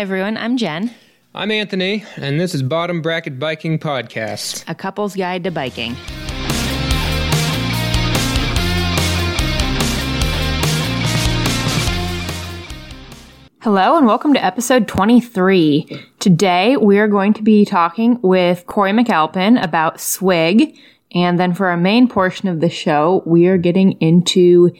everyone. I'm Jen, I'm Anthony, and this is Bottom Bracket Biking Podcast. a couple's guide to biking. Hello and welcome to episode 23. Today we are going to be talking with Corey McAlpin about SWIGG. And then for our main portion of the show, we are getting into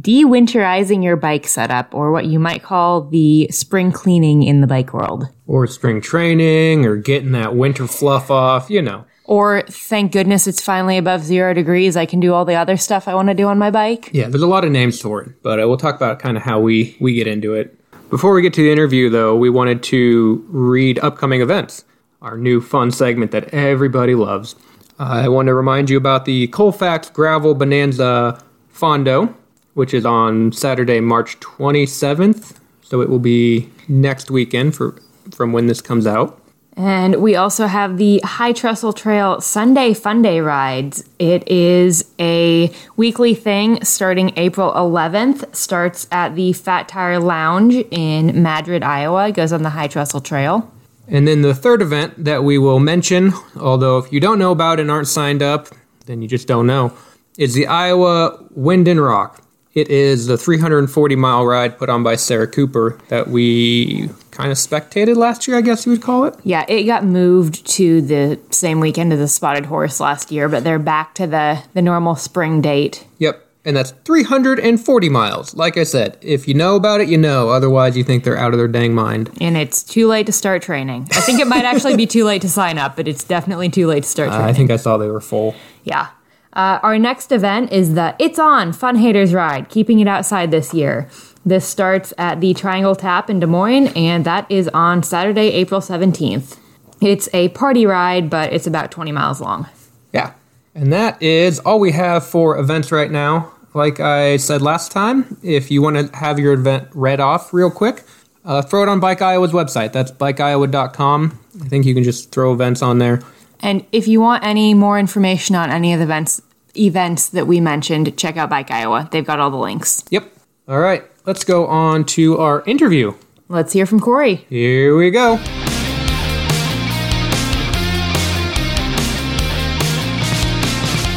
de-winterizing your bike setup or what you might call the spring cleaning in the bike world. Or spring training, or getting that winter fluff off, you know. Or thank goodness it's finally above zero degrees. I can do all the other stuff I want to do on my bike. Yeah, there's a lot of names for it, but uh, we'll talk about kind of how we, we get into it. Before we get to the interview, though, we wanted to read upcoming events, our new fun segment that everybody loves. I want to remind you about the Colfax Gravel Bonanza Fondo, which is on Saturday, March 27th. So it will be next weekend for from when this comes out. And we also have the High Trestle Trail Sunday Fun Day rides. It is a weekly thing starting April 11th. Starts at the Fat Tire Lounge in Madrid, Iowa. It goes on the High Trestle Trail. And then the third event that we will mention, although if you don't know about it and aren't signed up, then you just don't know, is the Iowa Wind and Rock. It is the 340 mile ride put on by Sarah Cooper that we kind of spectated last year, I guess you would call it. Yeah, it got moved to the same weekend as the Spotted Horse last year, but they're back to the, the normal spring date. Yep. And that's 340 miles. Like I said, if you know about it, you know. Otherwise, you think they're out of their dang mind. And it's too late to start training. I think it might actually be too late to sign up, but it's definitely too late to start training. I think I saw they were full. Yeah. Uh, our next event is the It's On Fun Haters Ride, keeping it outside this year. This starts at the Triangle Tap in Des Moines, and that is on Saturday, April 17th. It's a party ride, but it's about 20 miles long. Yeah. And that is all we have for events right now. Like I said last time, if you want to have your event read off real quick, uh, throw it on Bike Iowa's website. That's bikeiowa.com. I think you can just throw events on there. And if you want any more information on any of the events events that we mentioned, check out Bike Iowa. They've got all the links. Yep. All right. Let's go on to our interview. Let's hear from Corey. Here we go.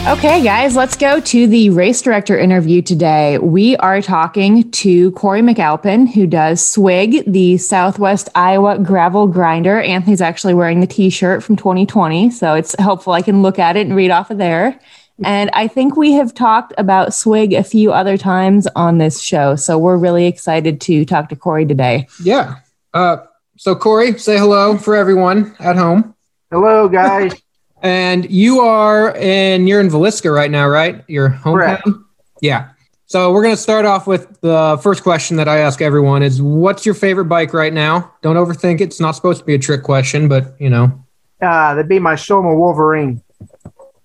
Okay, guys, let's go to the race director interview today. We are talking to Corey McAlpin, who does SWIGG, the Southwest Iowa Gravel Grinder. Anthony's actually wearing the t shirt from 2020, so it's helpful I can look at it and read off of there. And I think we have talked about SWIGG a few other times on this show, so we're really excited to talk to Corey today. Yeah. Uh, so, Corey, say hello for everyone at home. Hello, guys. And you are in you're in Villisca right now, right? Your hometown. Correct. Yeah. So we're gonna start off with the first question that I ask everyone: is what's your favorite bike right now? Don't overthink it. It's not supposed to be a trick question, but you know, Uh, that'd be my Soma Wolverine.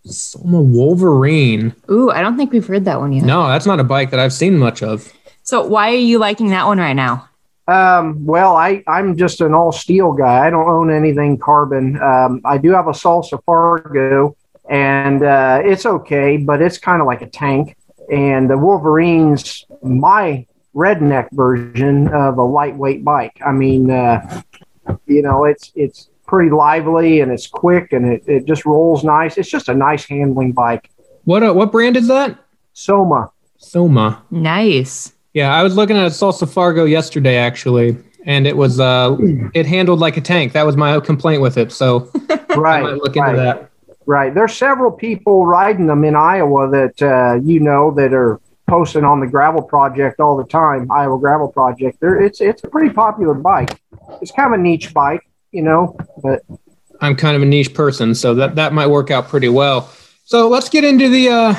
Soma Wolverine. Ooh, I don't think we've heard that one yet. No, that's not a bike that I've seen much of. So, why are you liking that one right now? Um, well, I, I'm just an all steel guy. I don't own anything carbon. Um, I do have a Salsa Fargo, and uh, it's okay, but it's kind of like a tank. And the Wolverine's my redneck version of a lightweight bike. I mean, uh, you know, it's it's pretty lively and it's quick and it, it just rolls nice. It's just a nice handling bike. What uh, what brand is that? Soma. Soma. Nice. Yeah, I was looking at a Salsa Fargo yesterday actually, and it was uh, it handled like a tank. That was my complaint with it. So I Right. might look right. into that. Right. There's several people riding them in Iowa that uh, you know that are posting on the gravel project all the time. Iowa Gravel Project. There, it's it's a pretty popular bike. It's kind of a niche bike, you know, but I'm kind of a niche person, so that that might work out pretty well. So let's get into the uh,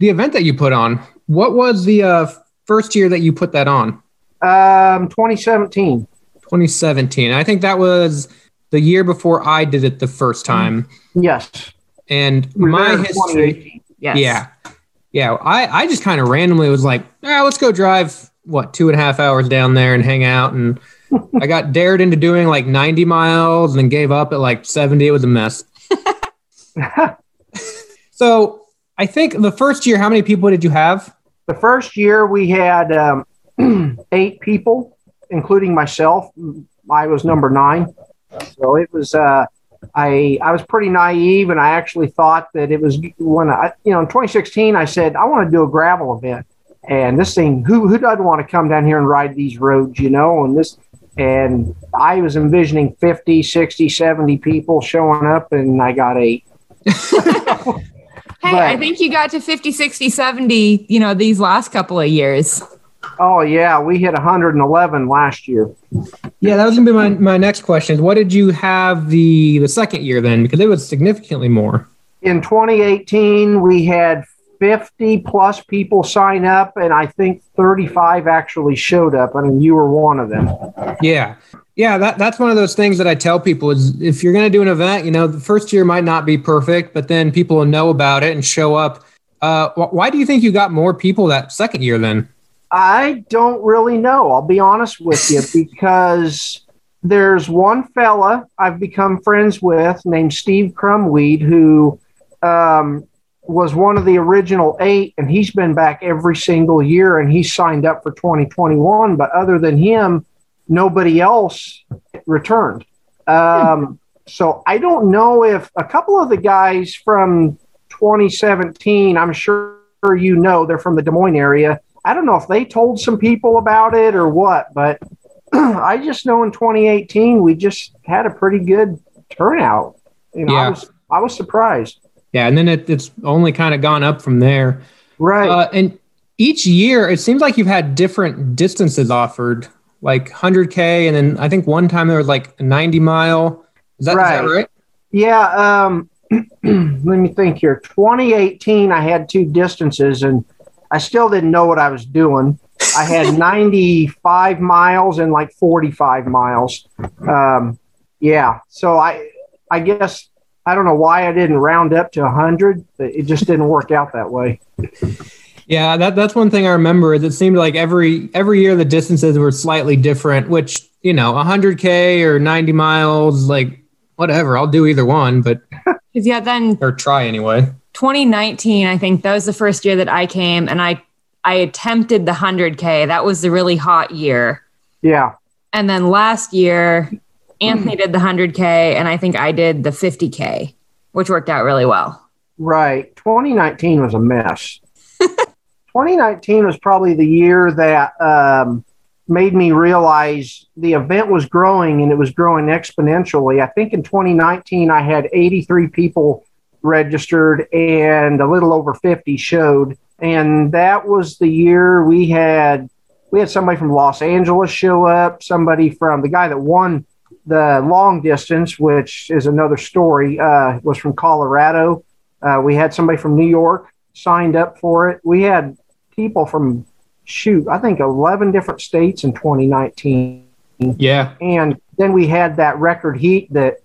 the event that you put on. What was the uh, first year that you put that on? um, 2017. 2017. I think that was the year before I did it the first time. Yes. And We my history, 2018. Yes. yeah, yeah. I I just kind of randomly was like, ah, let's go drive what two and a half hours down there and hang out and. I got dared into doing like 90 miles and then gave up at like 70. It was a mess. So I think the first year, how many people did you have? The first year we had um, eight people, including myself. I was number nine. So it was. Uh, I I was pretty naive, and I actually thought that it was when I you know in 2016 I said I want to do a gravel event, and this thing who who doesn't want to come down here and ride these roads, you know, and this and I was envisioning 50, 60, 70 people showing up, and I got eight. Hey, but, I think you got to 50, 60, 70, you know, these last couple of years. Oh, yeah. We hit 111 last year. Yeah, that was going to be my, my next question. What did you have the, the second year then? Because it was significantly more. In 2018, we had 50 plus people sign up, and I think 35 actually showed up. I mean, you were one of them. Yeah. Yeah, that, that's one of those things that I tell people is if you're going to do an event, you know, the first year might not be perfect, but then people will know about it and show up. Uh, why do you think you got more people that second year then? I don't really know. I'll be honest with you because there's one fella I've become friends with named Steve Crumweed who um, was one of the original eight, and he's been back every single year and he's signed up for 2021. But other than him, nobody else returned. Um, so I don't know if a couple of the guys from 2017, I'm sure you know, they're from the Des Moines area. I don't know if they told some people about it or what, but I just know in 2018 we just had a pretty good turnout. You know, yeah. I was I was surprised. Yeah, and then it, it's only kind of gone up from there. Right. Uh, and each year, it seems like you've had different distances offered like 100k, and then I think one time there was like 90 mile. Is that, right. Is that right? Yeah. Um, let me think here. 2018, I had two distances, and I still didn't know what I was doing. I had 95 miles and like 45 miles. Um, yeah. So I, I guess I don't know why I didn't round up to 100. It just didn't work out that way. Yeah, that that's one thing I remember is it seemed like every every year the distances were slightly different, which, you know, 100k or 90 miles, like whatever, I'll do either one, but yeah, then or try anyway. 2019, I think that was the first year that I came and I I attempted the 100k. That was the really hot year. Yeah. And then last year Anthony did the 100k and I think I did the 50k, which worked out really well. Right. 2019 was a mess. 2019 was probably the year that um, made me realize the event was growing and it was growing exponentially. I think in 2019, I had 83 people registered and a little over 50 showed. And that was the year we had we had somebody from Los Angeles show up, somebody from the guy that won the long distance, which is another story, uh, was from Colorado. Uh, we had somebody from New York signed up for it. We had people from shoot, I think 11 different states in 2019. Yeah. And then we had that record heat that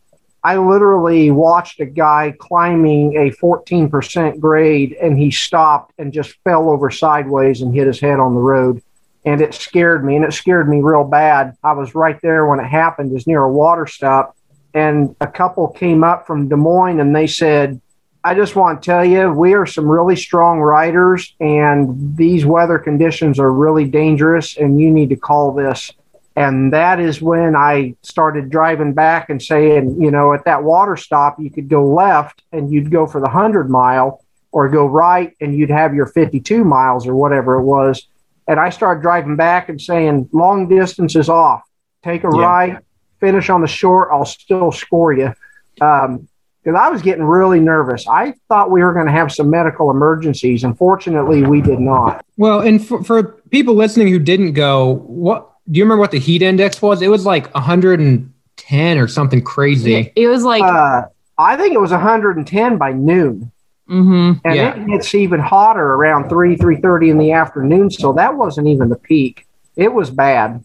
I literally watched a guy climbing a 14% grade and he stopped and just fell over sideways and hit his head on the road. And it scared me and it scared me real bad. I was right there when it happened, is near a water stop. And a couple came up from Des Moines and they said, I just want to tell you, we are some really strong riders, and these weather conditions are really dangerous, and you need to call this. And that is when I started driving back and saying, you know, at that water stop, you could go left and you'd go for the 100 mile, or go right and you'd have your 52 miles or whatever it was. And I started driving back and saying, long distance is off. Take a yeah. right, finish on the short, I'll still score you. Um, because I was getting really nervous. I thought we were going to have some medical emergencies. Unfortunately, we did not. Well, and for, for people listening who didn't go, what do you remember what the heat index was? It was like 110 or something crazy. It was like uh, I think it was 110 by noon. Mm-hmm. And yeah. it gets even hotter around three, three thirty in the afternoon. So that wasn't even the peak. It was bad.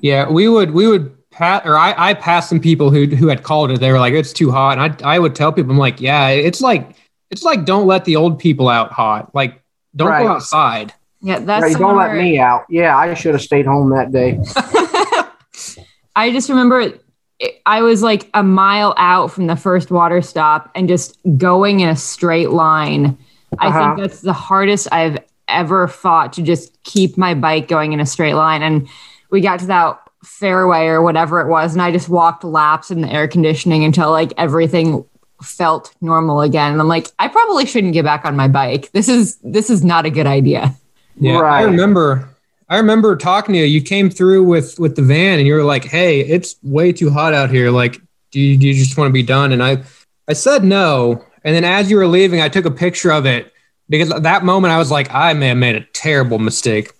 Yeah, we would we would pat or I, I passed some people who who had called it. They were like, it's too hot. And I I would tell people, I'm like, yeah, it's like it's like don't let the old people out hot. Like don't right. go outside. Yeah, that's right, don't let me out. Yeah, I should have stayed home that day. I just remember I was like a mile out from the first water stop and just going in a straight line. I uh-huh. think that's the hardest I've ever fought to just keep my bike going in a straight line. And we got to that fairway or whatever it was, and I just walked laps in the air conditioning until like everything felt normal again. And I'm like, I probably shouldn't get back on my bike. This is this is not a good idea. Yeah, right. I remember I remember talking to you. You came through with with the van, and you were like, "Hey, it's way too hot out here. Like, do you, do you just want to be done?" And I I said no. And then as you were leaving, I took a picture of it because at that moment I was like, I may have made a terrible mistake.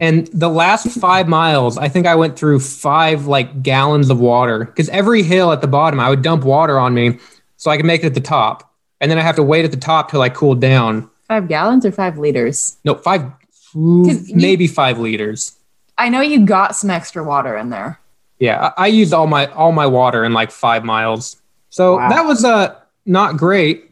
and the last five miles, I think I went through five like gallons of water because every hill at the bottom, I would dump water on me so I could make it at the top. And then I have to wait at the top till I cool down. Five gallons or five liters? No, five, maybe you, five liters. I know you got some extra water in there. Yeah, I, I used all my all my water in like five miles. So wow. that was uh not great.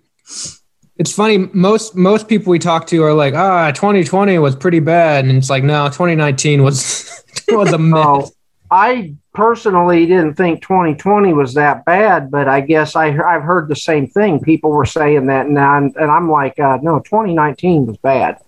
It's funny. Most most people we talk to are like, ah, 2020 was pretty bad, and it's like, no, 2019 was was a mess. Oh, I personally didn't think 2020 was that bad, but I guess I I've heard the same thing. People were saying that now, and, and I'm like, uh, no, 2019 was bad.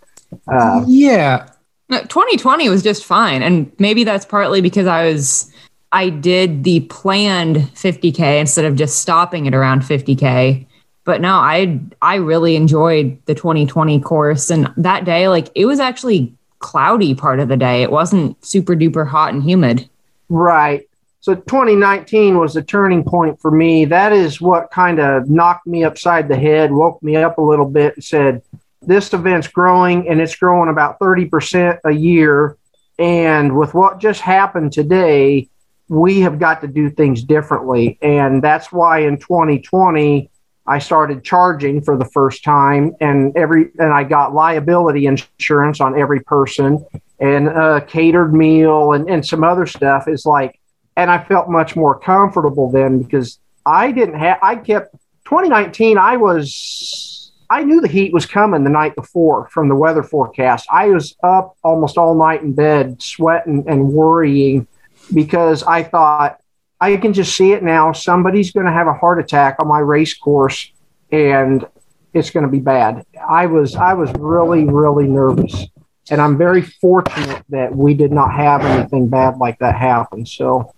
Uh, yeah, 2020 was just fine, and maybe that's partly because I was I did the planned 50k instead of just stopping at around 50k. But no, I I really enjoyed the 2020 course, and that day, like it was actually cloudy part of the day. It wasn't super duper hot and humid. Right. So 2019 was a turning point for me. That is what kind of knocked me upside the head, woke me up a little bit, and said, "This event's growing, and it's growing about 30% a year." And with what just happened today, we have got to do things differently. And that's why in 2020, I started charging for the first time and every and I got liability insurance on every person and a catered meal and, and some other stuff is like and I felt much more comfortable then because I didn't have I kept 2019 I was I knew the heat was coming the night before from the weather forecast. I was up almost all night in bed sweating and worrying because I thought I can just see it now. Somebody's going to have a heart attack on my race course, and it's going to be bad. I was I was really really nervous, and I'm very fortunate that we did not have anything bad like that happen. So,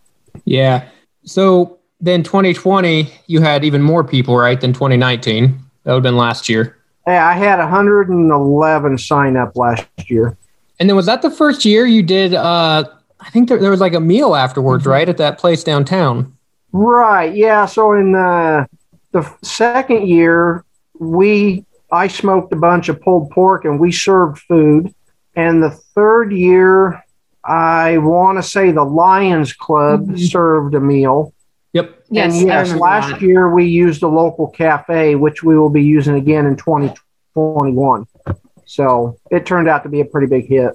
yeah. So then 2020, you had even more people, right, than 2019. That would have been last year. Yeah, I had 111 sign up last year. And then was that the first year you did uh, I think there, there was like a meal afterwards, right, at that place downtown. Right. Yeah. So in the the second year, we I smoked a bunch of pulled pork and we served food. And the third year, I want to say the Lions Club mm-hmm. served a meal. Yep. Yes, and yes, last that. year we used a local cafe, which we will be using again in 2021. So it turned out to be a pretty big hit.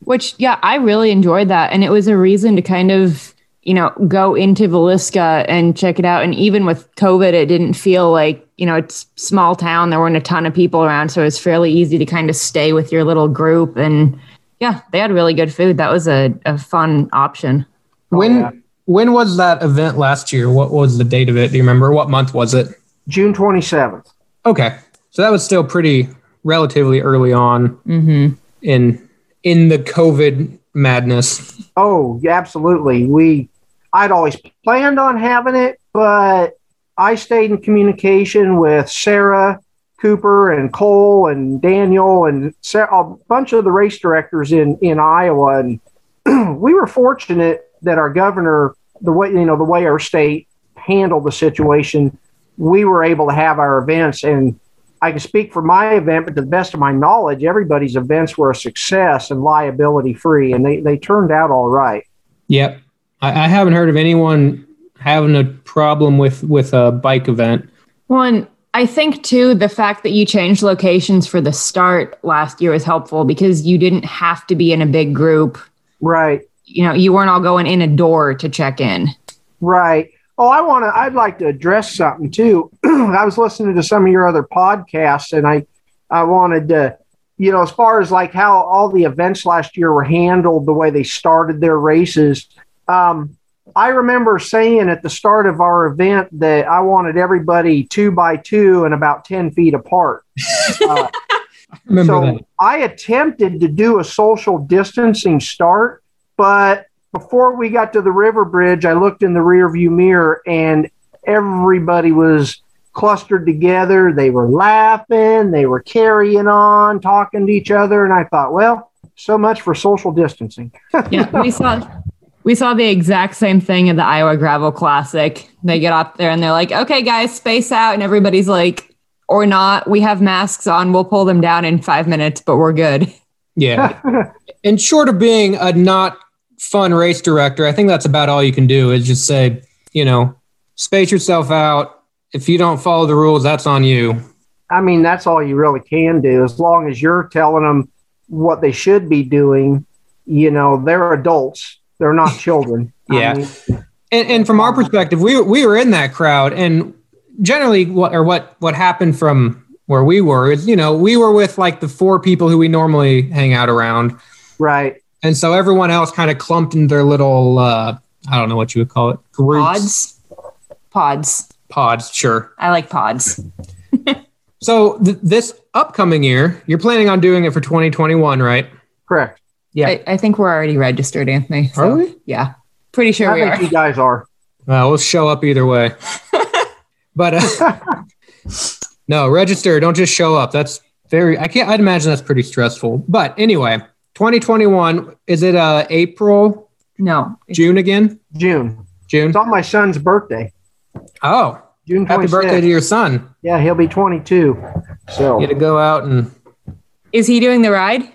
Which, yeah, I really enjoyed that. And it was a reason to kind of, you know, go into Villisca and check it out. And even with COVID, it didn't feel like, you know, it's small town. There weren't a ton of people around. So it was fairly easy to kind of stay with your little group. And yeah, they had really good food. That was a, a fun option. Oh, when, oh, yeah. When was that event last year? What was the date of it? Do you remember? What month was it? June 27th. Okay. So that was still pretty relatively early on mm-hmm. in in the COVID madness? Oh, absolutely. We, I'd always planned on having it, but I stayed in communication with Sarah Cooper and Cole and Daniel and a bunch of the race directors in in Iowa, and we were fortunate that our governor, the way you know the way our state handled the situation, we were able to have our events and I can speak for my event, but to the best of my knowledge, everybody's events were a success and liability free, and they, they turned out all right. Yep. I, I haven't heard of anyone having a problem with, with a bike event. One, I think too, the fact that you changed locations for the start last year was helpful because you didn't have to be in a big group. Right. You know, you weren't all going in a door to check in. Right. Oh, I want to. I'd like to address something too. I was listening to some of your other podcasts, and I, I wanted to, you know, as far as like how all the events last year were handled, the way they started their races. Um, I remember saying at the start of our event that I wanted everybody two by two and about ten feet apart. Uh, I so that. I attempted to do a social distancing start, but before we got to the river bridge, I looked in the rear view mirror and everybody was clustered together. They were laughing, they were carrying on, talking to each other. And I thought, well, so much for social distancing. yeah, we saw we saw the exact same thing in the Iowa Gravel Classic. They get up there and they're like, "Okay, guys, space out," and everybody's like, "Or not. We have masks on. We'll pull them down in five minutes, but we're good." Yeah. and short of being a not fun race director, I think that's about all you can do is just say, you know, space yourself out. If you don't follow the rules, that's on you. I mean, that's all you really can do. As long as you're telling them what they should be doing, you know, they're adults. They're not children. yeah. I mean, and, and from our perspective, we we were in that crowd, and generally, what or what what happened from where we were is, you know, we were with like the four people who we normally hang out around, right? And so everyone else kind of clumped in their little, uh, I don't know what you would call it, groups. Pods. Pods. Pods, sure. I like pods. so th- this upcoming year, you're planning on doing it for 2021, right? Correct. Yeah. I, I think we're already registered, Anthony. So, are we? Yeah. Pretty sure I we think are. You guys are. Well, we'll show up either way. but uh, no, register. Don't just show up. That's very. I can't. I'd imagine that's pretty stressful. But anyway, 2021. Is it uh April? No. June again. June. June. It's on my son's birthday. Oh, June. 26th. Happy birthday to your son. Yeah, he'll be 22. So you to go out and. Is he doing the ride?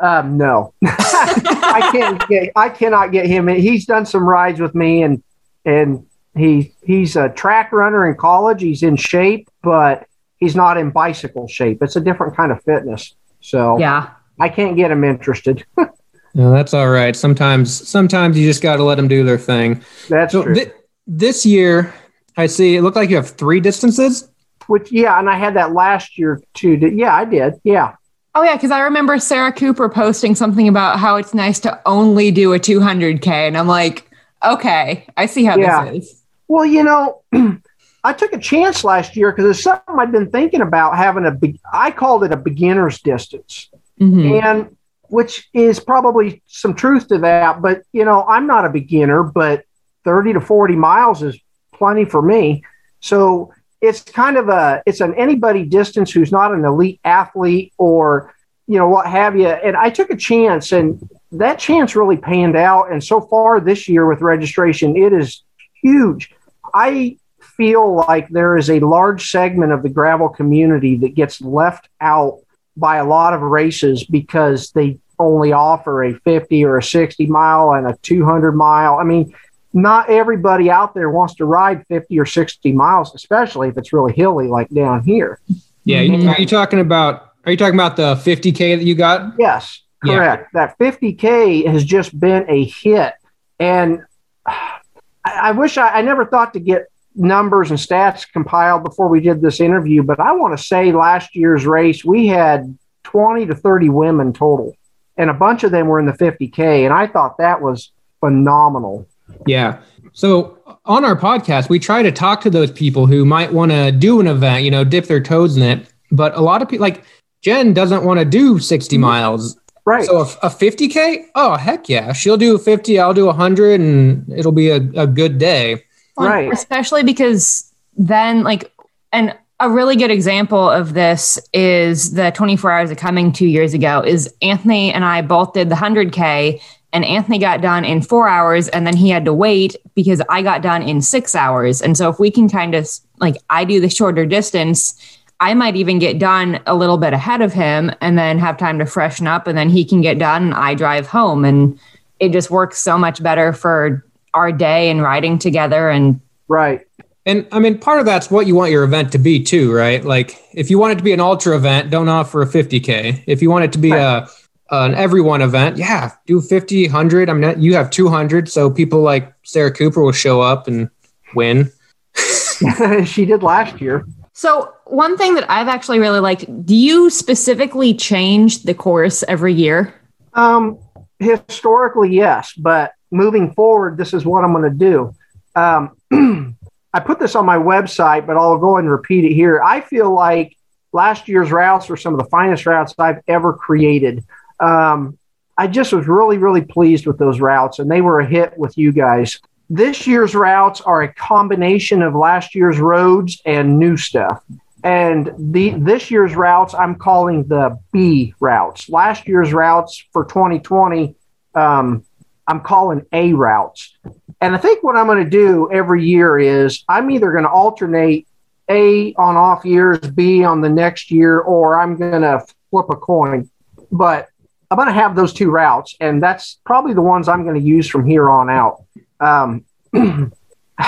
um, no, I can't get. I cannot get him. In. He's done some rides with me, and and he he's a track runner in college. He's in shape, but he's not in bicycle shape. It's a different kind of fitness. So yeah, I can't get them interested. no, that's all right. Sometimes sometimes you just got to let them do their thing. That's so true. Th- this year, I see it looked like you have three distances. Which yeah, and I had that last year too. Yeah, I did. Yeah. Oh yeah, because I remember Sarah Cooper posting something about how it's nice to only do a 200k, and I'm like, okay, I see how yeah. this is. Well, you know, I took a chance last year because it's something I'd been thinking about having a big. I called it a beginner's distance, mm-hmm. and which is probably some truth to that. But you know, I'm not a beginner, but 30 to 40 miles is plenty for me. So it's kind of a it's an anybody distance who's not an elite athlete or you know what have you and i took a chance and that chance really panned out and so far this year with registration it is huge i feel like there is a large segment of the gravel community that gets left out by a lot of races because they only offer a 50 or a 60 mile and a 200 mile i mean not everybody out there wants to ride 50 or 60 miles, especially if it's really hilly like down here. Yeah. Are you talking about, are you talking about the 50K that you got? Yes, correct. Yeah. That 50K has just been a hit. And I, I wish I, I never thought to get numbers and stats compiled before we did this interview, but I want to say last year's race, we had 20 to 30 women total, and a bunch of them were in the 50K. And I thought that was phenomenal. Yeah. So on our podcast, we try to talk to those people who might want to do an event, you know, dip their toes in it. But a lot of people, like Jen, doesn't want to do 60 mm-hmm. miles. Right. So a, a 50K, oh, heck yeah. She'll do 50, I'll do 100, and it'll be a, a good day. Right. Especially because then, like, and a really good example of this is the 24 hours of Cumming two years ago is Anthony and I both did the 100K and Anthony got done in four hours and then he had to wait because I got done in six hours. And so if we can kind of like I do the shorter distance, I might even get done a little bit ahead of him and then have time to freshen up and then he can get done and I drive home and it just works so much better for our day and riding together and right. And I mean, part of that's what you want your event to be too, right? Like if you want it to be an ultra event, don't offer a 50K. If you want it to be right. a an everyone event, yeah, do 50, 100. I mean, you have 200, so people like Sarah Cooper will show up and win. she did last year. So, one thing that I've actually really liked, do you specifically change the course every year? Um, historically, yes, but moving forward, this is what I'm going to do. Um, I put this on my website, but I'll go and repeat it here. I feel like last year's routes were some of the finest routes I've ever created. Um, I just was really, really pleased with those routes, and they were a hit with you guys. This year's routes are a combination of last year's roads and new stuff. And the this year's routes I'm calling the B routes. Last year's routes for 2020, um, I'm calling A routes. And I think what I'm going to do every year is I'm either going to alternate A on off years, B on the next year, or I'm going to flip a coin. But I'm going to have those two routes, and that's probably the ones I'm going to use from here on out. Um,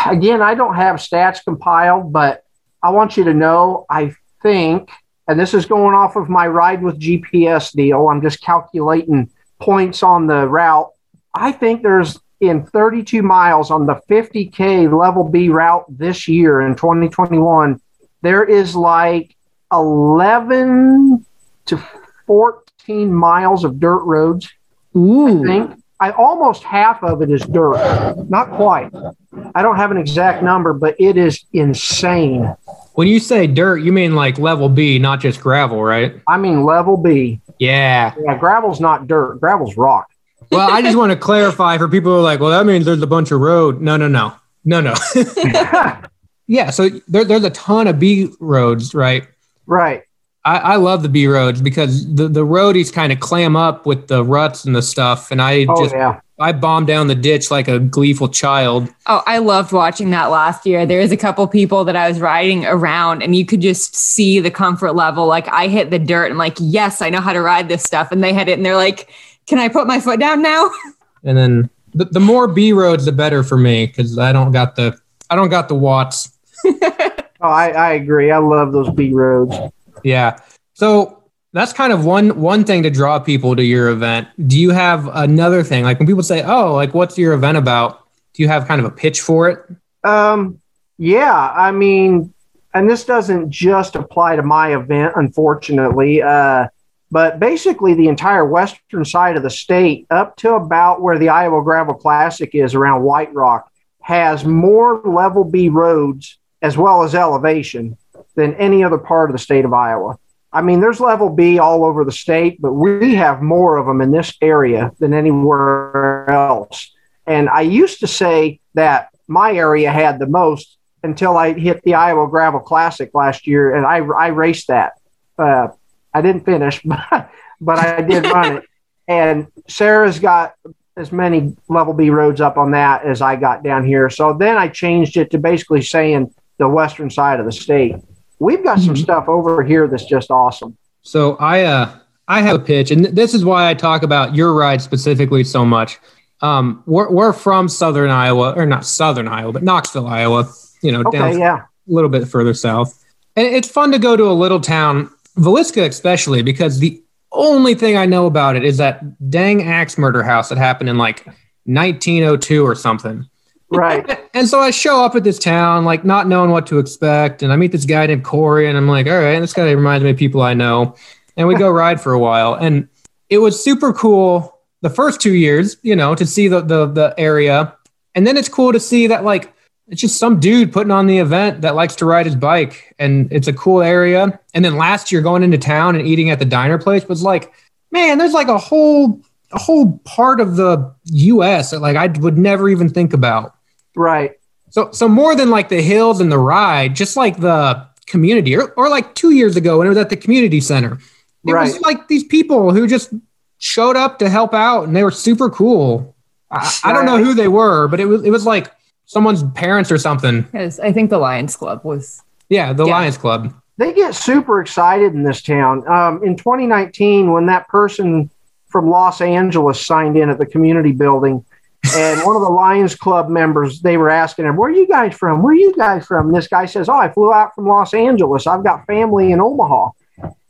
again, I don't have stats compiled, but I want you to know I think, and this is going off of my ride with GPS deal, I'm just calculating points on the route. I think there's in 32 miles on the 50K level B route this year in 2021, there is like 11 to 14 miles of dirt roads. Ooh. I think I almost half of it is dirt. Not quite. I don't have an exact number, but it is insane. When you say dirt, you mean like level B, not just gravel, right? I mean level B. Yeah. Yeah, gravel's not dirt. Gravel's rock. Well, I just want to clarify for people who are like, well, that means there's a bunch of road. No, no, no. No, no. yeah. So there, there's a ton of B roads, right? right. I, I love the B roads because the, the roadies kind of clam up with the ruts and the stuff. And I Oh just, yeah. I bomb down the ditch like a gleeful child. Oh, I loved watching that last year. There was a couple people that I was riding around, and you could just see the comfort level. Like I hit the dirt, and like, yes, I know how to ride this stuff. And they had it, and they're like, "Can I put my foot down now?" And then the, the more B roads, the better for me because I don't got the, I don't got the watts. Oh, I, I agree. I love those B roads. Yeah. So that's kind of one one thing to draw people to your event. Do you have another thing? Like when people say, "Oh, like what's your event about?" Do you have kind of a pitch for it? Um, yeah, I mean, and this doesn't just apply to my event, unfortunately. Uh, but basically, the entire western side of the state, up to about where the Iowa Gravel Classic is around White Rock, has more level B roads as well as elevation than any other part of the state of Iowa. I mean, there's level B all over the state, but we have more of them in this area than anywhere else. And I used to say that my area had the most until I hit the Iowa Gravel Classic last year, and I, I raced that. Uh, I didn't finish, but, but I did run it. And Sarah's got as many level B roads up on that as I got down here. So then I changed it to basically saying the western side of the state. We've got some Mhm. stuff over here that's just awesome. So I uh I have a pitch, and this is why I talk about your ride specifically so much. Um, we're we're from Southern Iowa, or not Southern Iowa, but Knoxville, Iowa. You know, down Okay, yeah. a little bit further south. And it's fun to go to a little town, Villisca especially, because the only thing I know about it is that dang axe murder house that happened in like 1902 or something. Right. And so I show up at this town, like not knowing what to expect, and I meet this guy named Corey, and I'm like, all right, this guy reminds me of people I know, and we go ride for a while, and it was super cool the first two years, you know, to see the the the area, and then it's cool to see that like it's just some dude putting on the event that likes to ride his bike, and it's a cool area. And then last year going into town and eating at the diner place was like, man, there's like a whole a whole part of the U.S. that like I would never even think about. Right. So, so more than like the hills and the ride, just like the community, or, or like two years ago when it was at the community center, it was like these people who just showed up to help out, and they were super cool. I, I don't know who they were, but it was it was like someone's parents or something. Because I think the Lions Club was. Yeah, the Yeah. Lions Club. they get super excited in this town. Um, in 2019, when that person from Los Angeles signed in at the community building, and one of the Lions Club members, they were asking him, "Where are you guys from? Where are you guys from?" And this guy says, "Oh, I flew out from Los Angeles. I've got family in Omaha."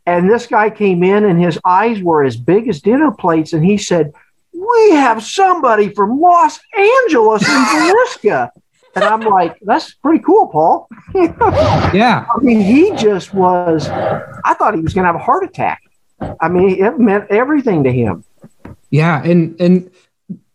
And this guy came in, and his eyes were as big as dinner plates, and he said, "We have somebody from Los Angeles in Villisca." And I'm like, "That's pretty cool, Paul." Yeah, I mean, he just was. I thought he was going to have a heart attack. I mean, it meant everything to him. yeah, and and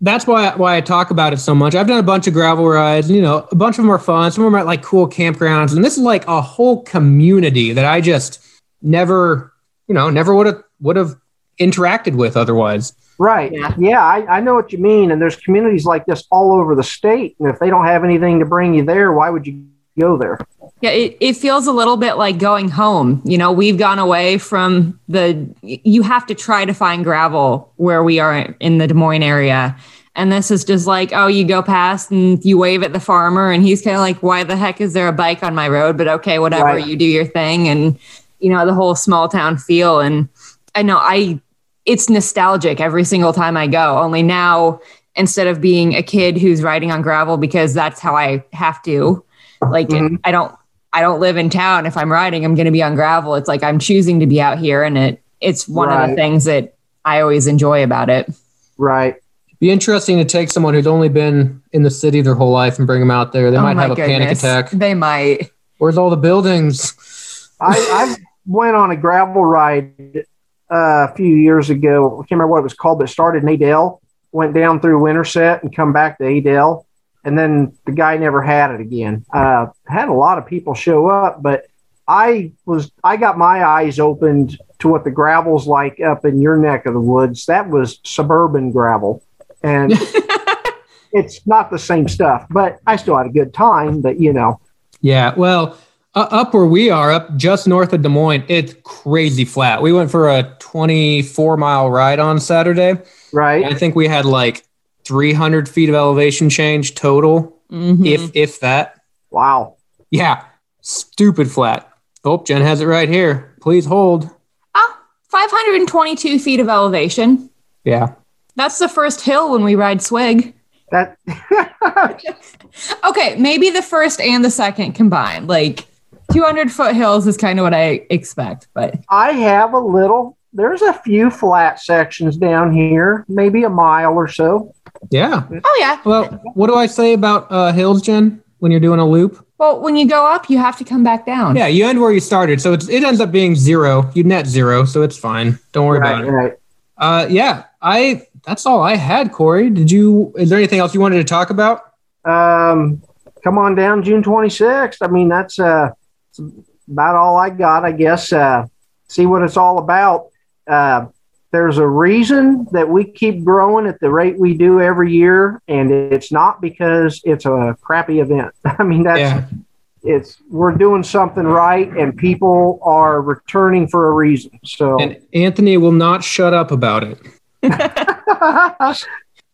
that's why why I talk about it so much. I've done a bunch of gravel rides, and you know, a bunch of them are fun. Some of them are at like cool campgrounds, and this is like a whole community that I just never, you know, never would have would have interacted with otherwise. Right. Yeah. Yeah, I, I know what you mean. And there's communities like this all over the state. And if they don't have anything to bring you there, why would you go there? Yeah, it, it feels a little bit like going home. You know, we've gone away from the, you have to try to find gravel where we are in the Des Moines area. And this is just like, oh, you go past and you wave at the farmer, and he's kind of like, why the heck is there a bike on my road? But okay, whatever, Right. you do your thing. And, you know, the whole small town feel. And I know I, it's nostalgic every single time I go. Only now, instead of being a kid who's riding on gravel because that's how I have to, like, Mhm. I don't, I don't live in town. If I'm riding, I'm going to be on gravel. It's like I'm choosing to be out here, and it, it's one of the things that I always enjoy about it. Right. Be interesting to take someone who's only been in the city their whole life and bring them out there. They Oh might my have a panic attack. They might. Where's all the buildings? I, I went on a gravel ride uh, a few years ago. I can't remember what it was called, but it started in Adel, went down through Winterset and come back to Adel. And then the guy never had it again. Uh, had a lot of people show up, but I was I got my eyes opened to what the gravel's like up in your neck of the woods. That was suburban gravel, and it's not the same stuff. But I still had a good time. But you know, Yeah, well, uh, up where we are, up just north of Des Moines, it's crazy flat. We went for a 24 mile ride on Saturday. right? I think we had like 300 feet of elevation change total, Mhm. if if that. Wow. Yeah, stupid flat. Oh, Jen has it right here. Please hold. Ah, 522 feet of elevation. Yeah. That's the first hill when we ride SWIGG. That Okay, maybe the first and the second combined. Like 200 foot hills is kind of what I expect, but I have a little. There's a few flat sections down here, maybe a mile or so. Yeah. oh yeah. Well, what do I say about uh, hills, Jen, when you're doing a loop? Well, when you go up, you have to come back down. Yeah, you end where you started. So it's, it ends up being zero. You net zero, so it's fine. Don't worry right, about it. right. Uh, yeah, I. That's all I had, Corey. Did you? Is there anything else you wanted to talk about? Um, come on down June 26th. I mean, that's uh, that's about all I got, I guess. Uh, see what it's all about. Uh, there's a reason that we keep growing at the rate we do every year, and it's not because it's a crappy event. I mean, that's Yeah. it's we're doing something right, and people are returning for a reason. So. And Anthony will not shut up about it. I,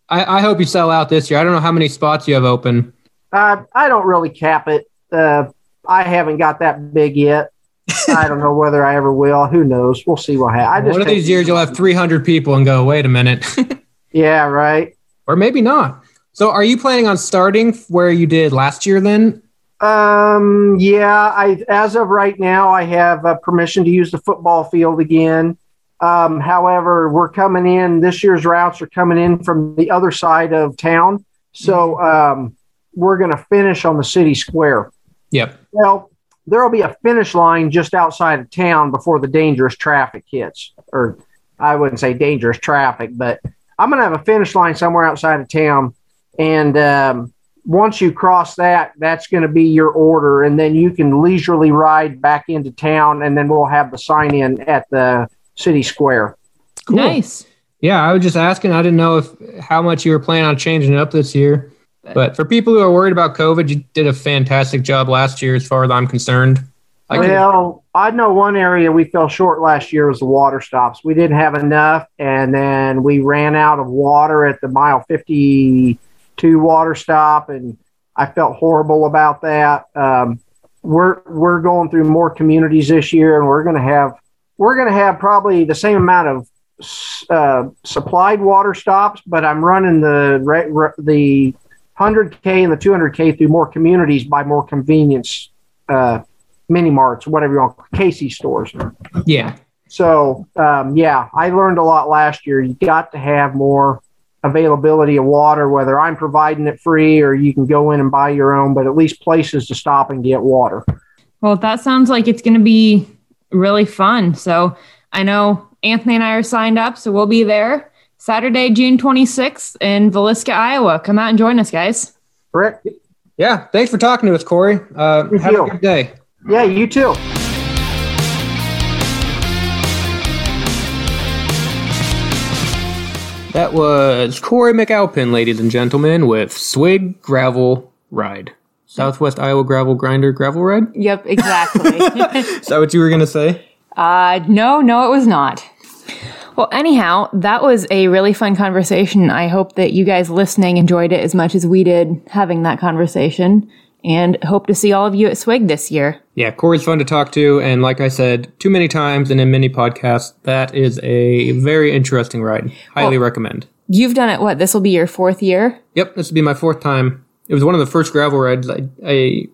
I hope you sell out this year. I don't know how many spots you have open. Uh, I don't really cap it. Uh, I haven't got that big yet. I don't know whether I ever will. Who knows? We'll see what happens. One of these years, you'll have 300 people and go, wait a minute. Yeah, right. or maybe not. So, are you planning on starting where you did last year then? Um, yeah. I as of right now, I have uh, permission to use the football field again. Um, however, we're coming in. This year's routes are coming in from the other side of town, so um, we're going to finish on the city square. Yep. Well, there will be a finish line just outside of town before the dangerous traffic hits. Or I wouldn't say dangerous traffic, but I'm going to have a finish line somewhere outside of town. And um, once you cross that, that's going to be your order. And then you can leisurely ride back into town. And then we'll have the sign in at the city square. Cool. Nice. Yeah, I was just asking. I didn't know if how much you were planning on changing it up this year. But for people who are worried about COVID, you did a fantastic job last year, as far as I'm concerned. I well, I know one area we fell short last year was the water stops. We didn't have enough, and then we ran out of water at the mile 52 water stop, and I felt horrible about that. Um, we're we're going through more communities this year, and we're going to have we're going to have probably the same amount of uh, supplied water stops, but I'm running the the 100k and the 200k through more communities by more convenience uh, mini marts, whatever you want, Casey stores. yeah, So um, yeah, I learned a lot last year. You got to have more availability of water, whether I'm providing it free or you can go in and buy your own, but at least places to stop and get water. Well, that sounds like it's going to be really fun. So I know Anthony and I are signed up, so we'll be there Saturday, June 26th in Villisca, Iowa. Come out and join us, guys. Rick? yeah. Thanks for talking to us, Corey. Uh, Thank have you. a good day. Yeah, you too. That was Corey McAlpin, ladies and gentlemen, with SWIGG Gravel Ride. Southwest Iowa Gravel Grinder Gravel Ride? Yep, exactly. Is that what you were going to say? uh, no, no, it was not. Well, anyhow, that was a really fun conversation. I hope that you guys listening enjoyed it as much as we did having that conversation and hope to see all of you at SWIGG this year. Yeah, Corey's fun to talk to, and like I said too many times and in many podcasts, that is a very interesting ride. Highly recommend. You've done it, what? This will be your fourth year? Yep, this will be my fourth time. It was one of the first gravel rides I I,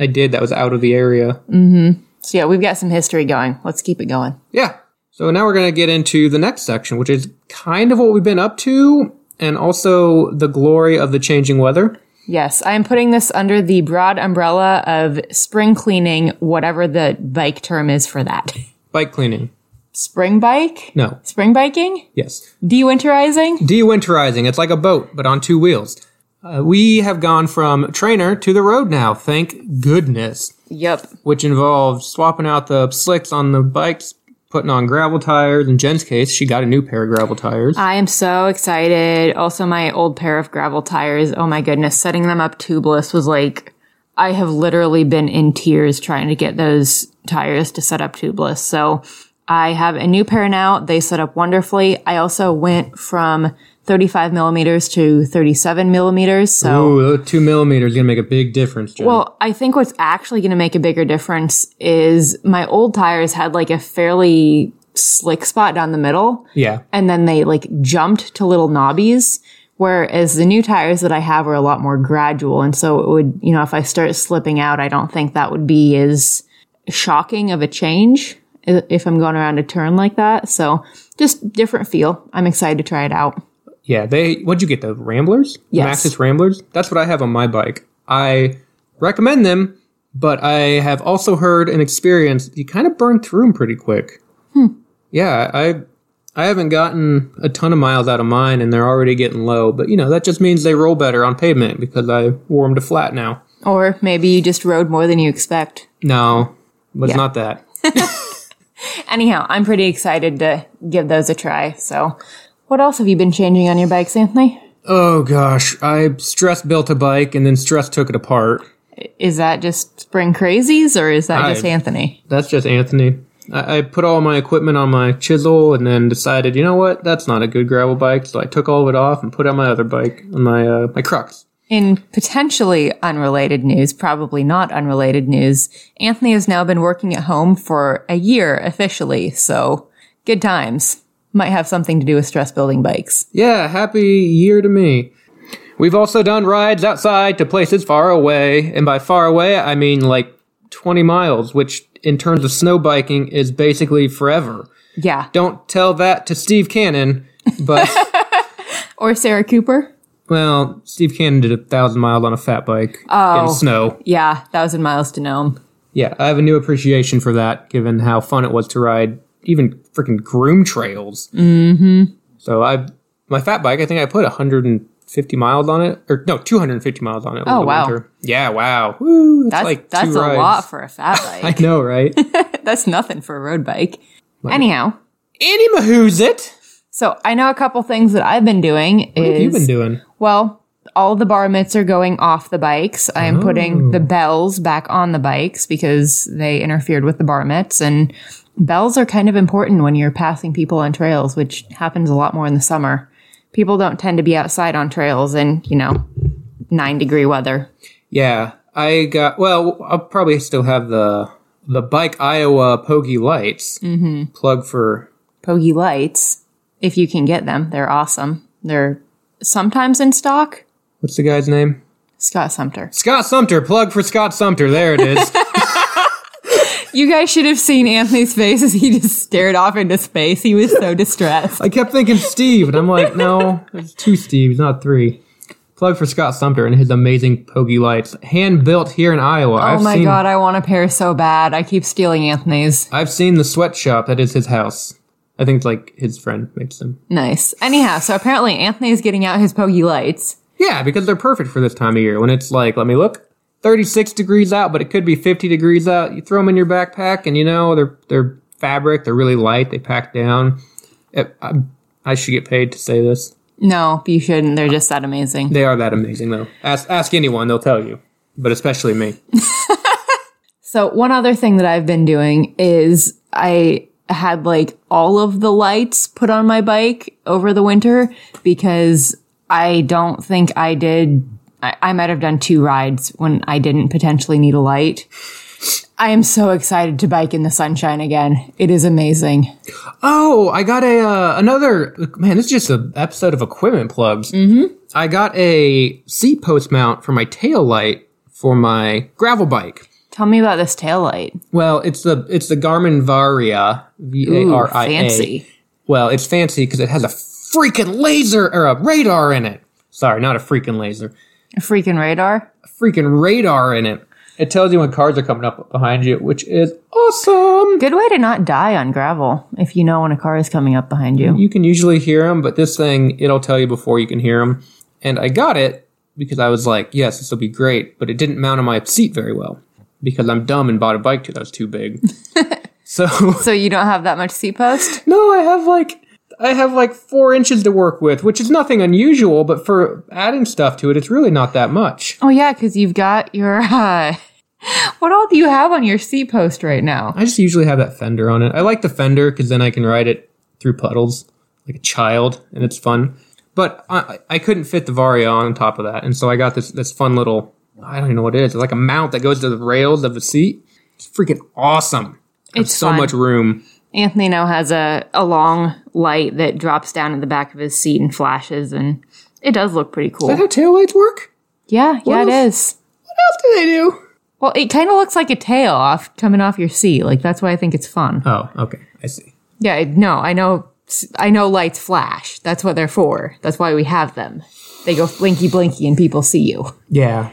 I did that was out of the area. Mm hmm. So, yeah, we've got some history going. Let's keep it going. Yeah. So now we're going to get into the next section, which is kind of what we've been up to, and also the glory of the changing weather. Yes, I am putting this under the broad umbrella of spring cleaning, whatever the bike term is for that. Bike cleaning. Spring bike? No. Spring biking? Yes. Dewinterizing? De-winterizing. It's like a boat, but on two wheels. Uh, we have gone from trainer to the road now. Thank goodness. Yep. Which involves swapping out the slicks on the bikes, putting on gravel tires. In Jen's case, she got a new pair of gravel tires. I am so excited. Also, my old pair of gravel tires. Oh my goodness, setting them up tubeless was like, I have literally been in tears trying to get those tires to set up tubeless. So I have a new pair now. They set up wonderfully. I also went from 35 millimeters to 37 millimeters. So Ooh, two millimeters is gonna make a big difference, Jen. Well, I think what's actually going to make a bigger difference is my old tires had like a fairly slick spot down the middle, yeah. and then they like jumped to little knobbies. Whereas the new tires that I have are a lot more gradual. And so it would, you know, if I start slipping out, I don't think that would be as shocking of a change if I'm going around a turn like that. So just different feel. I'm excited to try it out. Yeah, they. What'd you get? The Ramblers? Yes. Maxxis Ramblers. That's what I have on my bike. I recommend them, but I have also heard and experienced you kind of burn through them pretty quick. Hmm. Yeah, I I haven't gotten a ton of miles out of mine, and they're already getting low. But you know that just means they roll better on pavement because I wore them to flat now. Or maybe you just rode more than you expect. No, but Yeah. it's not that. Anyhow, I'm pretty excited to give those a try. So, what else have you been changing on your bikes, Anthony? Oh gosh, I stress built a bike and then stress took it apart. Is that just spring crazies or is that just Anthony? That's just Anthony. I, I put all my equipment on my chisel and then decided, you know what, that's not a good gravel bike. So I took all of it off and put on my other bike, on my uh, my Crux. In potentially unrelated news, probably not unrelated news, Anthony has now been working at home for a year officially. So, good times. Might have something to do with stress building bikes. Yeah, happy year to me. We've also done rides outside to places far away, and by far away I mean like 20 miles, which in terms of snow biking is basically forever. Yeah. Don't tell that to Steve Cannon, but Or Sarah Cooper. well, Steve Cannon did a thousand miles on a fat bike in oh. snow. Yeah, thousand miles to Nome. Yeah, I have a new appreciation for that, given how fun it was to ride even freaking groom trails. Mm-hmm. So I, my fat bike, I think I put 150 miles on it, or no, 250 miles on it. Oh, the wow. winter. Yeah, wow. Woo, That's like that's a rides. lot for a fat bike. I know, right? that's nothing for a road bike. Anyhow, any Mahoo's it. so I know a couple things that I've been doing What have you been doing? well, all the bar mitts are going off the bikes. I am putting the bells back on the bikes because they interfered with the bar mitts and bells are kind of important when you're passing people on trails, which happens a lot more in the summer. People don't tend to be outside on trails in, you know, 9 degree weather. Yeah, I got. Well, I'll probably still have the the bike Iowa Pogie lights. Mm-hmm. Plug for Pogie lights, if you can get them, they're awesome. They're sometimes in stock. what's the guy's name? Scott Sumter. Scott Sumter. Plug for Scott Sumter. There it is. You guys should have seen Anthony's face as he just stared off into space. He was so distressed. I kept thinking Steve, and I'm like, no, it's two Steves, not three. Plug for Scott Sumter and his amazing Pogie lights, hand built here in Iowa. Oh I've my seen, god, I want a pair so bad. I keep stealing Anthony's. I've seen the sweatshop that is his house. I think it's like his friend makes them. Nice. Anyhow, so apparently Anthony's getting out his Pogie lights. Yeah, because they're perfect for this time of year when it's like, let me look, 36 degrees out, but it could be 50 degrees out. You throw them in your backpack, and you know they're they're fabric. They're really light. They pack down. I, I, I should get paid to say this. No, you shouldn't. They're just that amazing. They are that amazing, though. Ask ask anyone, they'll tell you, but especially me. So one other thing that I've been doing is I had like all of the lights put on my bike over the winter because I don't think I did. I, I might have done two rides when I didn't potentially need a light. I am so excited to bike in the sunshine again. It is amazing. Oh, I got a uh, another man. This is just an episode of equipment plugs. Mm-hmm. I got a seat post mount for my tail light for my gravel bike. Tell me about this tail light. Well, it's the it's the Garmin Varia V A R I A. fancy. Well, it's fancy because it has a freaking laser or a radar in it. Sorry, not a freaking laser. A freaking radar. A freaking radar in it. It tells you when cars are coming up behind you, which is awesome. Good way to not die on gravel if you know when a car is coming up behind you. You can usually hear them, but this thing it'll tell you before you can hear them. And I got it because I was like, yes, this will be great, but it didn't mount on my seat very well because I'm dumb and bought a bike that was too big. so So you don't have that much seat post? no, I have like I have like four inches to work with, which is nothing unusual, but for adding stuff to it, it's really not that much. Oh yeah, because you've got your. Uh, what all do you have on your seat post right now? I just usually have that fender on it. I like the fender because then I can ride it through puddles like a child, and it's fun. But I, I couldn't fit the Varia on top of that, and so I got this this fun little I don't even know what it is. It's like a mount that goes to the rails of the seat. It's freaking awesome. It's so fun. much room. Anthony now has a, a long light that drops down in the back of his seat and flashes, and it does look pretty Is that cool. how taillights work? Yeah, yeah, it else? is. What else do they do? Well, it kind of looks like a tail off coming off your seat. Like that's why I think it's fun. Oh, okay. I see. Yeah, no, I know. I know lights flash. That's what they're for. That's why we have them. They go blinky blinky and people see you. Yeah.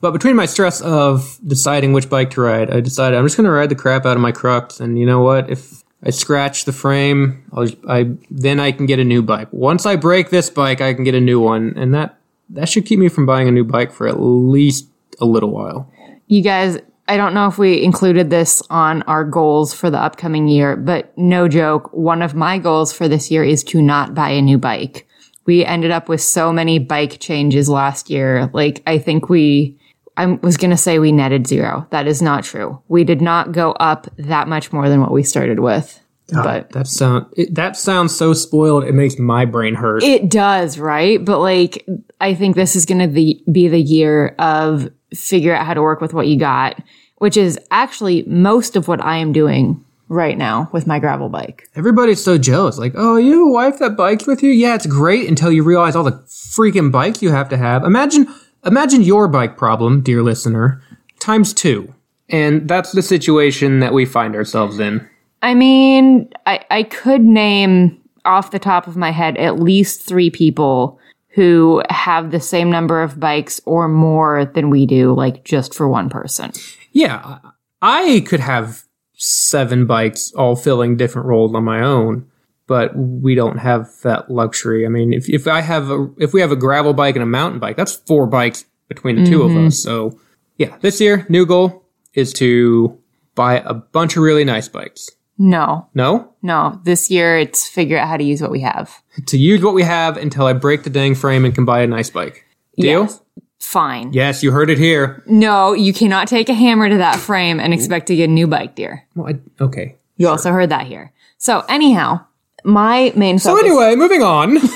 But between my stress of deciding which bike to ride, I decided I'm just going to ride the crap out of my Crux. And you know what? If I scratch the frame, I'll, I then I can get a new bike. Once I break this bike, I can get a new one, and that that should keep me from buying a new bike for at least a little while. You guys, I don't know if we included this on our goals for the upcoming year, but no joke, one of my goals for this year is to not buy a new bike. We ended up with so many bike changes last year. Like, I think we, I was going to say we netted zero. That is not true. We did not go up that much more than what we started with. But That sound it, that sounds so spoiled. It makes my brain hurt. It does, right? But like, I think this is going to be the year of figure out how to work with what you got, which is actually most of what I am doing right now with my gravel bike. Everybody's so jealous. Like, oh, you have a wife that bikes with you? Yeah, it's great until you realize all the freaking bikes you have to have. Imagine, imagine your bike problem, dear listener, times two. And that's the situation that we find ourselves in. I mean, I, I could name off the top of my head at least three people who have the same number of bikes or more than we do, like just for one person. Yeah, I could have seven bikes all filling different roles on my own, but we don't have that luxury. I mean, if, if I have a, if we have a gravel bike and a mountain bike, that's four bikes between the two of mm-hmm. us. So yeah, this year, new goal is to buy a bunch of really nice bikes. No, No, no. This year it's figure out how to use what we have. to use what we have until I break the dang frame and can buy a nice bike. Deal? Yes. Fine. Yes, you heard it here. No, you cannot take a hammer to that frame and expect to get a new bike, dear. Well, I, okay. You also heard that here. So anyhow, my main focus. So anyway, moving on.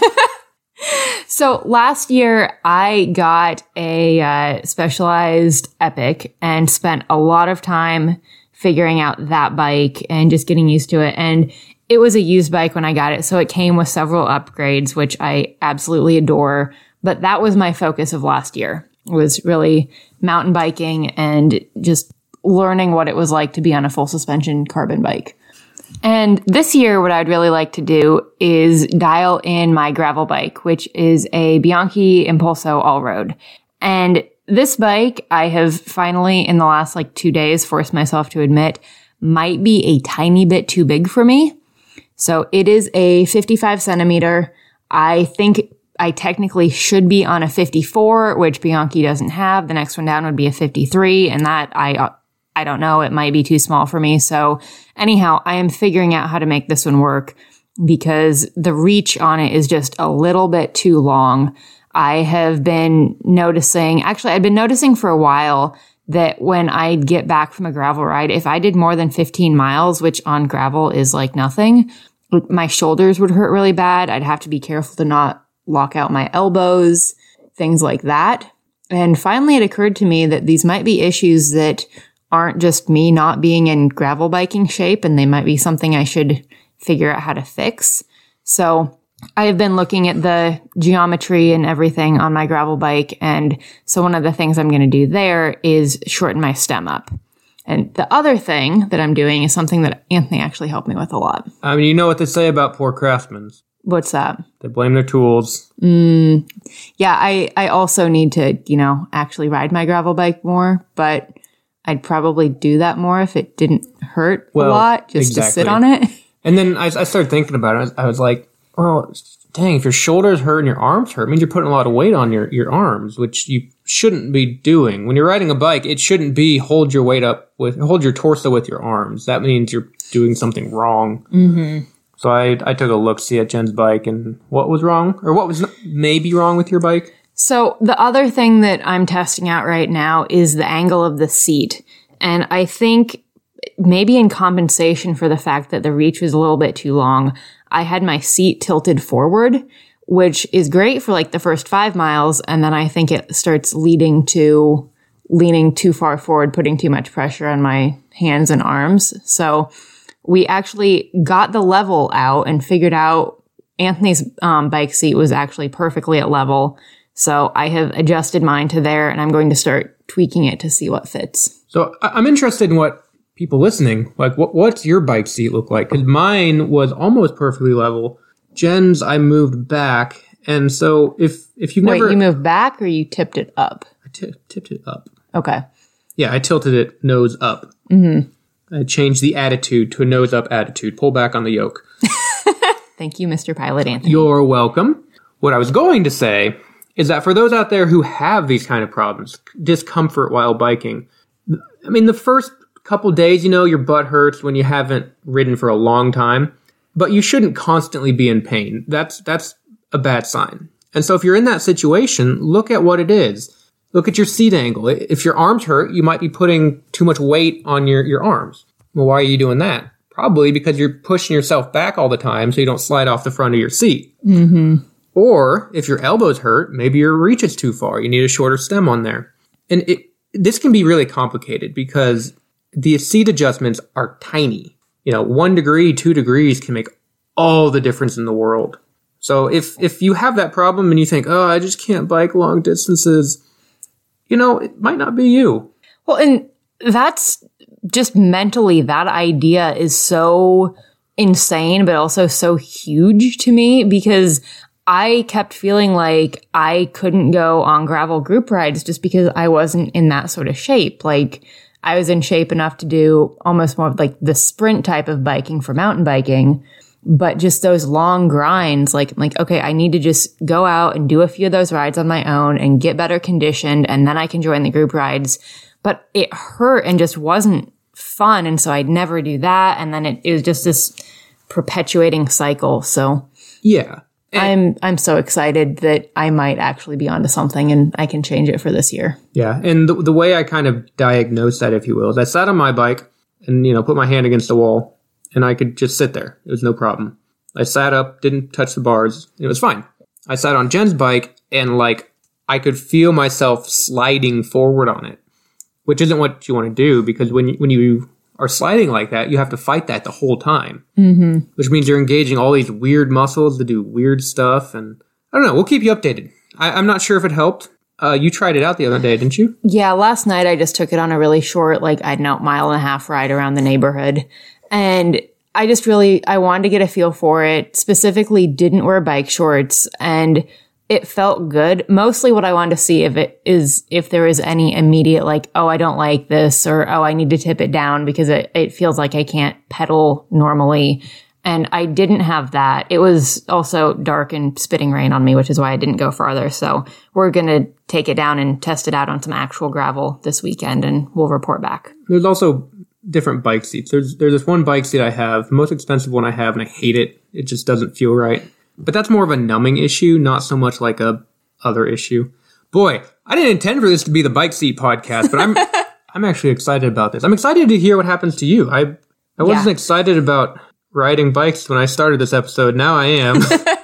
So last year I got a uh, specialized Epic and spent a lot of time figuring out that bike and just getting used to it. And it was a used bike when I got it, so it came with several upgrades, which I absolutely adore. But that was my focus of last year was really mountain biking and just learning what it was like to be on a full suspension carbon bike. And this year, what I'd really like to do is dial in my gravel bike, which is a Bianchi Impulso all road. And this bike, I have finally, in the last like two days, forced myself to admit might be a tiny bit too big for me. So it is a 55 centimeter. I think I technically should be on a 54, which Bianchi doesn't have. The next one down would be a 53, and that I uh, I don't know. It might be too small for me. So anyhow, I am figuring out how to make this one work. because the reach on it is just a little bit too long. I have been noticing, actually, I've been noticing for a while that when I get back from a gravel ride, if I did more than 15 miles, which on gravel is like nothing, my shoulders would hurt really bad. I'd have to be careful to not lock out my elbows, things like that. And finally, it occurred to me that these might be issues that aren't just me not being in gravel biking shape, and they might be something I should figure out how to fix. So I have been looking at the geometry and everything on my gravel bike. And so one of the things I'm going to do there is shorten my stem up. And the other thing that I'm doing is something that Anthony actually helped me with a lot. I mean, you know what they say about poor craftsmen. What's that? They blame their tools. Mm, yeah, I, I also need to, you know, actually ride my gravel bike more, but I'd probably do that more if it didn't hurt Well, a lot just to sit on it. And then I, I started thinking about it. I was, I was like, well, dang, if your shoulders hurt and your arms hurt, it means you're putting a lot of weight on your, your arms, which you shouldn't be doing. When you're riding a bike, it shouldn't be hold your weight up with, hold your torso with your arms. That means you're doing something wrong. Mm-hmm. So I, I took a look see at Jen's bike and what was wrong or what was maybe wrong with your bike. So the other thing that I'm testing out right now is the angle of the seat. And I think maybe in compensation for the fact that the reach was a little bit too long, I had my seat tilted forward, which is great for like the first five miles. And then I think it starts leading to leaning too far forward, putting too much pressure on my hands and arms. So we actually got the level out and figured out Anthony's um, bike seat was actually perfectly at level. So I have adjusted mine to there and I'm going to start tweaking it to see what fits. So I'm interested in what people listening, like what, what's your bike seat look like? Cause mine was almost perfectly level. Jen's, I moved back. And so if, if you've Wait, never, you moved back or you tipped it up? I tipped it up. Okay. Yeah, I tilted it nose up. Mm-hmm. I changed the attitude to a nose up attitude. Pull back on the yoke. Thank you, Mr. Pilot Anthony. You're welcome. What I was going to say is that for those out there who have these kind of problems, discomfort while biking, I mean, the first couple days, you know, your butt hurts when you haven't ridden for a long time, but you shouldn't constantly be in pain. That's, that's a bad sign. And so if you're in that situation, look at what it is. Look at your seat angle. If your arms hurt, you might be putting too much weight on your, your arms. Well, why are you doing that? Probably because you're pushing yourself back all the time so you don't slide off the front of your seat. Mm-hmm. Or if your elbows hurt, maybe your reach is too far. You need a shorter stem on there. And it, this can be really complicated because the seat adjustments are tiny. You know, one degree, two degrees can make all the difference in the world. So if, if you have that problem and you think, oh, I just can't bike long distances, you know, it might not be you. Well, and that's just mentally, that idea is so insane, but also so huge to me because I kept feeling like I couldn't go on gravel group rides just because I wasn't in that sort of shape. Like I was in shape enough to do almost more like the sprint type of biking for mountain biking. But just those long grinds, like, like, okay, I need to just go out and do a few of those rides on my own and get better conditioned. And then I can join the group rides. But it hurt and just wasn't fun. And so I'd never do that. And then it, it was just this perpetuating cycle. So Yeah. I'm, I'm so excited that I might actually be onto something and I can change it for this year. Yeah, and the, the way I kind of diagnosed that, if you will, is I sat on my bike and you know put my hand against the wall, and I could just sit there. It was no problem. I sat up, didn't touch the bars. It was fine. I sat on Jen's bike, and like I could feel myself sliding forward on it, which isn't what you want to do because when you, when you are sliding like that, you have to fight that the whole time, mm-hmm. which means you're engaging all these weird muscles to do weird stuff. And I don't know. We'll keep you updated. I, I'm not sure if it helped. Uh, you tried it out the other day, didn't you? Yeah, last night I just took it on a really short, like I don't know, mile and a half ride around the neighborhood. And I just really, I wanted to get a feel for it. Specifically, didn't wear bike shorts and it felt good. Mostly what I wanted to see if it is, if there is any immediate like, oh, I don't like this or, oh, I need to tip it down because it, it feels like I can't pedal normally. And I didn't have that. It was also dark and spitting rain on me, which is why I didn't go farther. So we're going to take it down and test it out on some actual gravel this weekend and we'll report back. There's also different bike seats. There's there's this one bike seat I have, most expensive one I have, and I hate it. It just doesn't feel right. But that's more of a numbing issue, not so much like a other issue. Boy, I didn't intend for this to be the bike seat podcast, but I'm I'm actually excited about this. I'm excited to hear what happens to you. I I wasn't Yeah. excited about riding bikes when I started this episode. Now I am.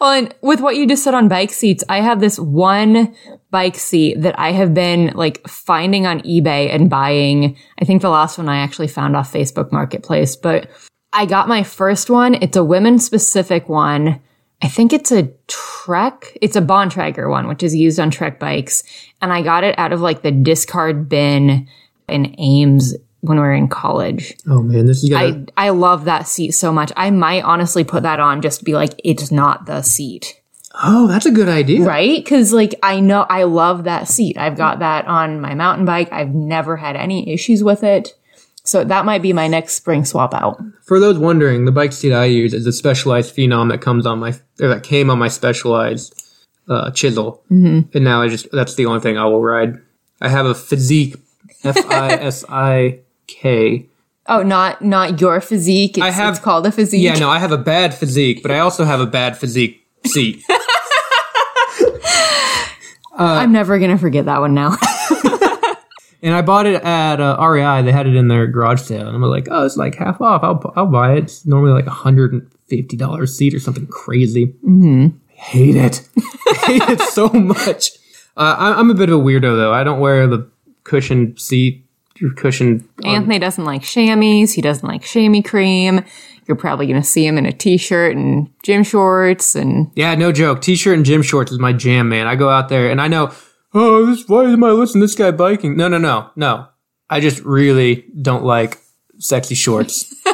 Well, and with what you just said on bike seats, I have this one bike seat that I have been like finding on eBay and buying. I think the last one I actually found off Facebook Marketplace, but I got my first one. It's a women specific one. I think it's a Trek. It's a Bontrager one, which is used on Trek bikes. And I got it out of like the discard bin in Ames when we were in college. oh man, this is gonna. I, I love that seat so much. I might honestly put that on just to be like, it's not the seat. oh, that's a good idea. Right? Because, like, I know I love that seat. I've got that on my mountain bike. I've never had any issues with it. So that might be my next spring swap out. For those wondering, the bike seat I use is a Specialized Phenom that comes on my or that came on my Specialized uh, chisel, mm-hmm. and now I just that's the only thing I will ride. I have a Physique, F I S I K. Oh, not not your physique. It's, I have- it's called a physique. Yeah, no, I have a bad physique, but I also have a bad physique seat. I'm never gonna forget that one now. and I bought it at uh, REI. They had it in their garage sale, and I'm like, oh, it's like half off. I'll I'll buy it. It's normally like a hundred and fifty dollars seat or something crazy. Mm-hmm. I hate it. I hate it so much. Uh, I, I'm a bit of a weirdo though. I don't wear the cushion seat cushion. Anthony doesn't like chamois. He doesn't like chamois cream. You're probably gonna see him in a t-shirt and gym shorts and Yeah, no joke. T-shirt and gym shorts is my jam, man. I go out there and I know. Oh, this why am I listening to this guy biking? No, no, no, no. I just really don't like sexy shorts.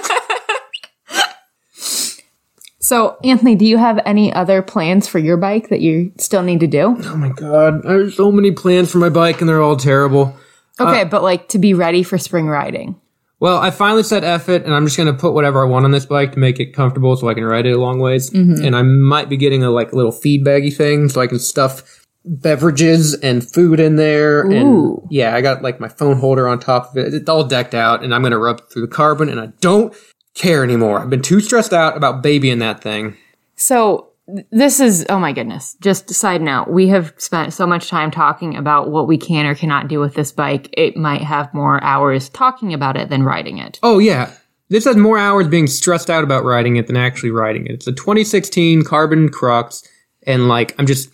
So, Anthony, do you have any other plans for your bike that you still need to do? Oh my god, I have so many plans for my bike and they're all terrible. Uh, okay, but like to be ready for spring riding. Well, I finally said F it, and I'm just gonna put whatever I want on this bike to make it comfortable so I can ride it a long ways. Mm-hmm. And I might be getting a like little feed baggy thing so I can stuff beverages and food in there. Ooh. And yeah, I got like my phone holder on top of it. It's all decked out, and I'm gonna rub through the carbon, and I don't care anymore. I've been too stressed out about babying that thing. So, this is, oh my goodness. Just side note, we have spent so much time talking about what we can or cannot do with this bike. It might have more hours talking about it than riding it. Oh yeah. This has more hours being stressed out about riding it than actually riding it. It's a 2016 Carbon Crux, and like I'm just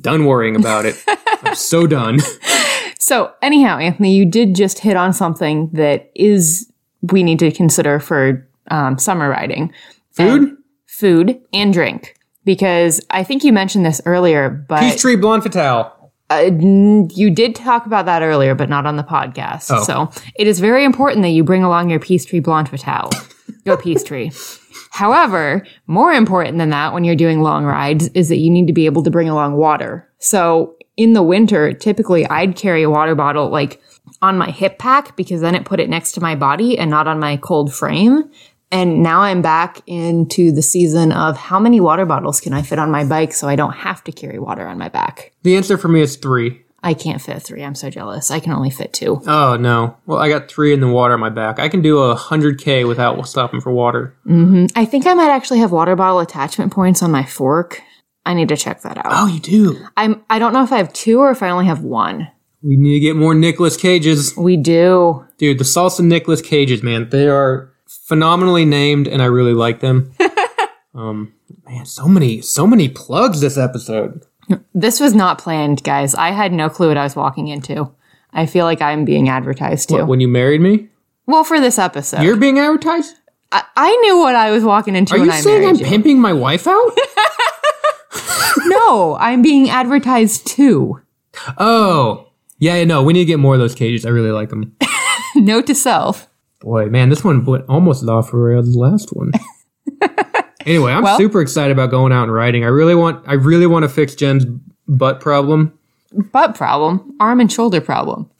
done worrying about it. I'm so done. So, anyhow, Anthony, you did just hit on something that is, we need to consider for um, summer riding. Food? food and drink because I think you mentioned this earlier, but Peace Tree Blonde Fatale. uh, you did talk about that earlier, but not on the podcast. Oh. So it is very important that you bring along your Peace Tree Blonde Fatale, your Peace Tree. However, more important than that when you're doing long rides is that you need to be able to bring along water. So in the winter, typically I'd carry a water bottle like on my hip pack because then it put it next to my body and not on my cold frame. And now I'm back into the season of how many water bottles can I fit on my bike so I don't have to carry water on my back. The answer for me is three. I can't fit three. I'm so jealous. I can only fit two. Oh no. Well, I got three in the water on my back. I can do a hundred k without stopping for water. I think I might actually have water bottle attachment points on my fork. I need to check that out. Oh, you do. I'm I don't know if I have two or if I only have one. We need to get more Nicholas Cages, We do. dude. The salsa Nicholas Cages, man. They are phenomenally named, and I really like them. um, man, so many, so many plugs this episode. This was not planned, guys. I had no clue what I was walking into. I feel like I'm being advertised to. When you married me, well, for this episode, you're being advertised. I, I knew what I was walking into Are when you I saying I'm you. pimping my wife out? no, I'm being advertised to. oh, yeah, yeah, no. We need to get more of those cages. I really like them. Note to self. Boy, man, this one went almost off for the last one. Anyway, I'm Well- super excited about going out and riding. I really want, I really want to fix Jen's butt problem. Butt problem, arm and shoulder problem.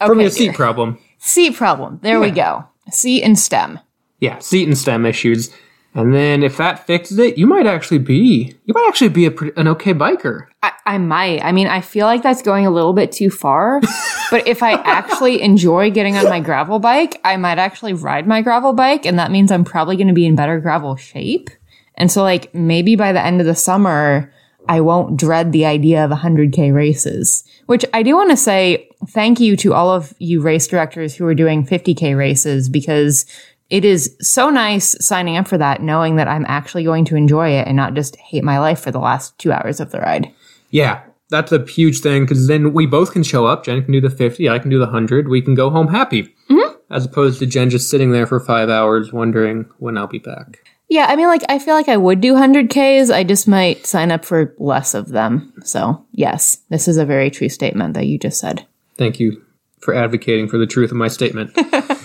Okay, a seat problem. Seat problem. There we go. Seat and stem. Yeah, seat and stem issues. And then if that fixes it, you might actually be you might actually be a, an okay biker. I, I might. I mean, I feel like that's going a little bit too far. but if I actually enjoy getting on my gravel bike, I might actually ride my gravel bike, and that means I'm probably going to be in better gravel shape. And so, like, maybe by the end of the summer, I won't dread the idea of 100K races, which I do want to say thank you to all of you race directors who are doing 50K races because it is so nice signing up for that, knowing that I'm actually going to enjoy it and not just hate my life for the last two hours of the ride. Yeah, that's a huge thing because then we both can show up. Jen can do the 50, I can do the 100. We can go home happy. Mm-hmm. As opposed to Jen just sitting there for five hours wondering when I'll be back. Yeah, I mean, like, I feel like I would do 100Ks. I just might sign up for less of them. So, yes, this is a very true statement that you just said. Thank you for advocating for the truth of my statement.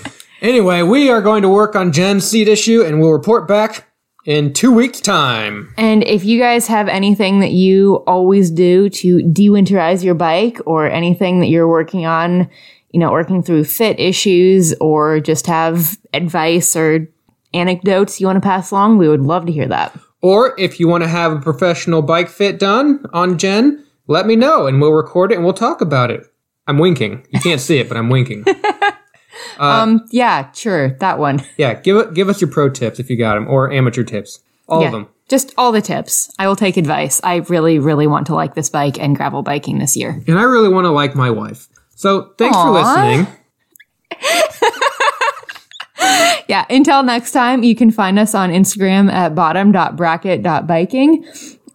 Anyway, we are going to work on Jen's seat issue and we'll report back in two weeks' time. And if you guys have anything that you always do to dewinterize your bike or anything that you're working on, you know, working through fit issues or just have advice or anecdotes you want to pass along, we would love to hear that. Or if you want to have a professional bike fit done on Jen, let me know and we'll record it and we'll talk about it. I'm winking. You can't see it, but I'm winking. Uh, um, yeah, sure, that one. Yeah, give give us your pro tips if you got them, or amateur tips, all yeah, of them. Just all the tips. I will take advice. I really, really want to like this bike and gravel biking this year, and I really want to like my wife. So thanks Aww. for listening. yeah, until next time, you can find us on Instagram at bottom.bracket.biking.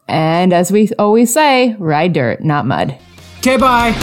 And as we always say, ride dirt, not mud. Okay, bye.